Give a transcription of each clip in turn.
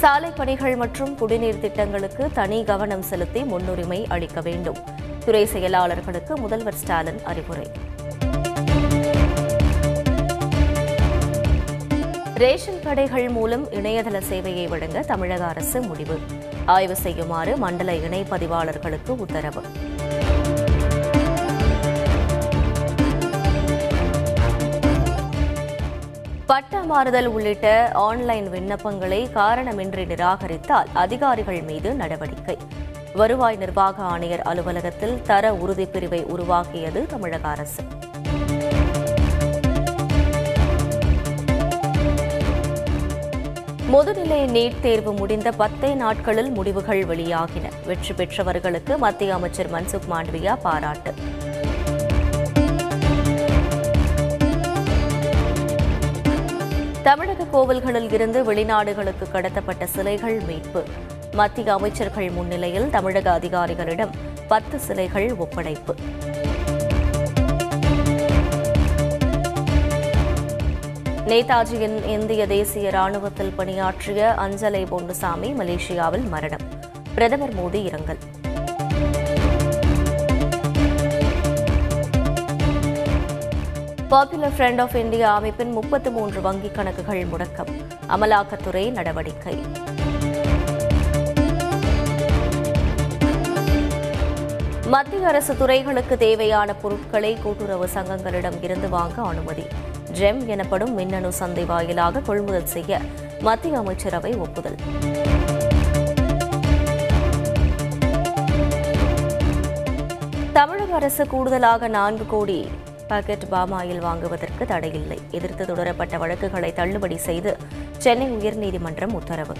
சாலை பணிகள் மற்றும் குடிநீர் திட்டங்களுக்கு தனி கவனம் செலுத்தி முன்னுரிமை அளிக்க வேண்டும். துறை செயலாளர்களுக்கு முதல்வர் ஸ்டாலின் அறிவுரை. ரேஷன் கடைகள் மூலம் இணையதள சேவையை வழங்க தமிழக அரசு முடிவு. ஆய்வு செய்யுமாறு மண்டல இணை பதிவாளர்களுக்கு உத்தரவு. பட்டா மாறுதல் உள்ளிட்ட ஆன்லைன் விண்ணப்பங்களை காரணமின்றி நிராகரித்தால் அதிகாரிகள் மீது நடவடிக்கை. வருவாய் நிர்வாக ஆணையர் அலுவலகத்தில் தர உறுதிப்பிரிவை உருவாக்கியது தமிழக அரசு. முதுநிலை நீட் தேர்வு முடிந்த பத்தே நாட்களில் முடிவுகள் வெளியாகின. வெற்றி பெற்றவர்களுக்கு மத்திய அமைச்சர் மன்சுக் மாண்டவியா பாராட்டு. தமிழக கோவில்களில் இருந்து வெளிநாடுகளுக்கு கடத்தப்பட்ட சிலைகள் மீட்பு. மத்திய அமைச்சர்கள் முன்னிலையில் தமிழக அதிகாரிகளிடம் பத்து சிலைகள் ஒப்படைப்பு. நேதாஜியின் இந்திய தேசிய ராணுவத்தில் பணியாற்றிய அஞ்சலை பொன்னுசாமி மலேசியாவில் மரணம். பிரதமர் மோடி இரங்கல். பாப்புலர் ஃப்ரண்ட் ஆஃப் இந்தியா அமைப்பின் முப்பத்து மூன்று வங்கிக் கணக்குகள் முடக்கம். அமலாக்கத்துறை நடவடிக்கை. மத்திய அரசு துறைகளுக்கு தேவையான பொருட்களை கூட்டுறவு சங்கங்களிடம் இருந்து வாங்க அனுமதி. ஜெம் எனப்படும் மின்னணு சந்தை வாயிலாக கொள்முதல் செய்ய மத்திய அமைச்சரவை ஒப்புதல். தமிழக அரசு கூடுதலாக நான்கு கோடி பாக்கெட் பாமாயில் வாங்குவதற்கு தடையில்லை. எதிர்த்து தொடரப்பட்ட வழக்குகளை தள்ளுபடி செய்து சென்னை உயர்நீதிமன்றம் உத்தரவு.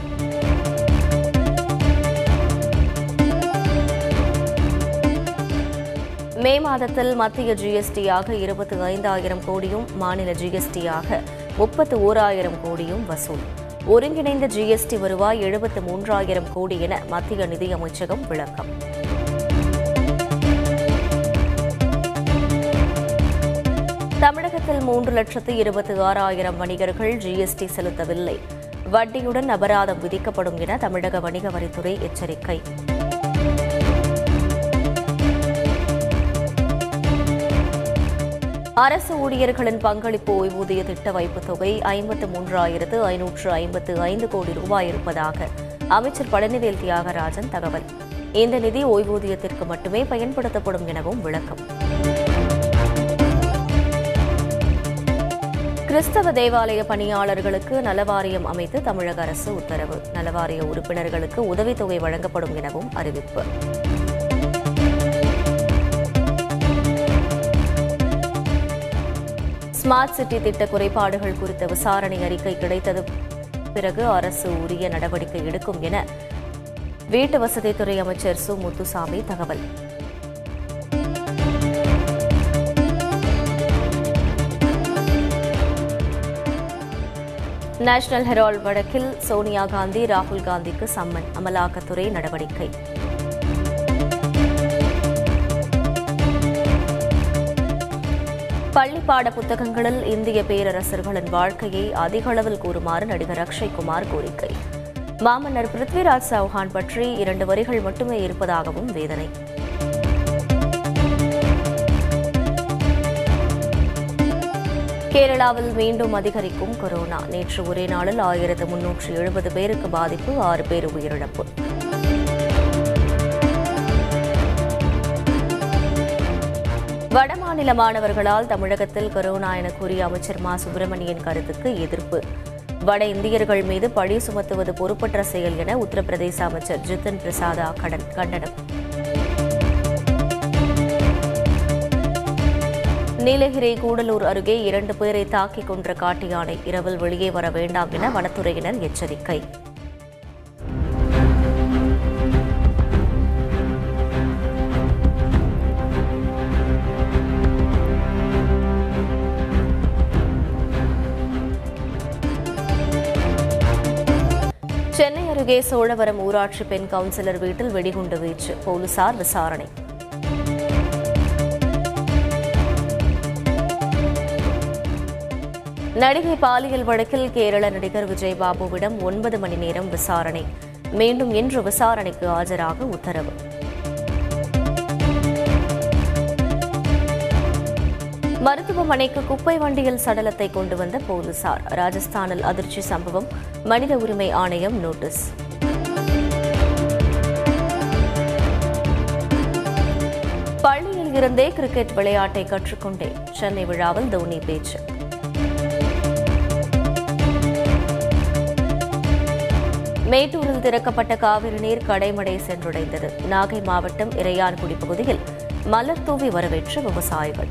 மே மாதத்தில் மத்திய ஜிஎஸ்டியாக இருபத்தி ஐந்தாயிரம் கோடியும் மாநில ஜிஎஸ்டியாக முப்பத்து ஓராயிரம் கோடியும் வசூல். ஒருங்கிணைந்த ஜிஎஸ்டி வருவாய் எழுபத்து மூன்றாயிரம் கோடி என மத்திய நிதியமைச்சகம் விளக்கம். தமிழகத்தில் மூன்று லட்சத்து இருபத்தி ஆறாயிரம் வணிகர்கள் ஜிஎஸ்டி செலுத்தவில்லை. வட்டியுடன் அபராதம் விதிக்கப்படும் என தமிழக வணிக வரித்துறை எச்சரிக்கை. அரசு ஊழியர்களின் பங்களிப்பு ஓய்வூதிய திட்ட வைப்பு தொகை ஐம்பத்து மூன்றாயிரத்து ஐநூற்று ஐம்பத்து ஐந்து கோடி ரூபாய் இருப்பதாக அமைச்சர் பழனிவேல் தியாகராஜன் தகவல். இந்த நிதி ஓய்வூதியத்திற்கு மட்டுமே பயன்படுத்தப்படும் எனவும் விளக்கம். கிறிஸ்தவ தேவாலய பணியாளர்களுக்கு நலவாரியம் அமைத்து தமிழக அரசு உத்தரவு. நலவாரிய உறுப்பினர்களுக்கு உதவித்தொகை வழங்கப்படும் எனவும் அறிவிப்பு. ஸ்மார்ட் சிட்டி திட்ட குறைபாடுகள் குறித்த விசாரணை அறிக்கை கிடைத்தது பிறகு அரசு உரிய நடவடிக்கை எடுக்கும் என வீட்டு வசதித்துறை அமைச்சர் சு. முத்துசாமி தகவல். நேஷனல் ஹெரால்ட் வழக்கில் சோனியா காந்தி ராகுல் காந்திக்கு சம்மன் அமலாக்கத்துறை நடவடிக்கை. பள்ளி பாட புத்தகங்களில் இந்திய பேரரசர்களின் வாழ்க்கையை அதிக அளவில் கூறுமாறு நடிகர் அக்ஷய் குமார் கோரிக்கை. மாமன்னர் பிருத்விராஜ் சௌஹான் பற்றி இரண்டு வரிகள் மட்டுமே இருப்பதாகவும் வேதனை. கேரளாவில் மீண்டும் அதிகரிக்கும் கொரோனா. நேற்று ஒரே நாளில் ஆயிரத்து முன்னூற்று எழுபது பேருக்கு பாதிப்பு ஆறு பேர் உயிரிழப்பு. வடமாநில மாணவர்களால் தமிழகத்தில் கொரோனா என கூறிய அமைச்சர் மா. சுப்பிரமணியன் கருத்துக்கு எதிர்ப்பு. வட இந்தியர்கள் மீது பழி சுமத்துவது பொறுப்பற்ற செயல் என உத்தரப்பிரதேச அமைச்சர் ஜித்தன் பிரசாதா கடன் கண்டனம். நீலகிரி கூடலூர் அருகே இரண்டு பேரை தாக்கிக் கொன்ற காட்டு யானை இரவில் வெளியே வர வேண்டாம் என வனத்துறையினர் எச்சரிக்கை. சென்னை அருகே சோழவரம் ஊராட்சி பெண் கவுன்சிலர் வீட்டில் வெடிகுண்டு வீச்சு போலீசார் விசாரணை. நடிகை பாலியல் வழக்கில் கேரள நடிகர் விஜயபாபுவிடம் ஒன்பது மணி நேரம் விசாரணை. மீண்டும் இன்று விசாரணைக்கு ஆஜராக உத்தரவு. மருத்துவமனைக்கு குப்பை வண்டியில் சடலத்தை கொண்டு வந்த போலீசார். ராஜஸ்தானில் அதிர்ச்சி சம்பவம். மனித உரிமை ஆணையம் நோட்டீஸ். பள்ளியில் இருந்தே கிரிக்கெட் விளையாட்டை கற்றுக்கொண்டேன். சென்னை விழாவில் தோனி பேச்சு. மேட்டூரில் திறக்கப்பட்ட காவிரி நீர் கடைமடை சென்றடைந்தது. நாகை மாவட்டம் இறையான்குடி பகுதியில் மலர் தூவி வரவேற்ற விவசாயிகள்.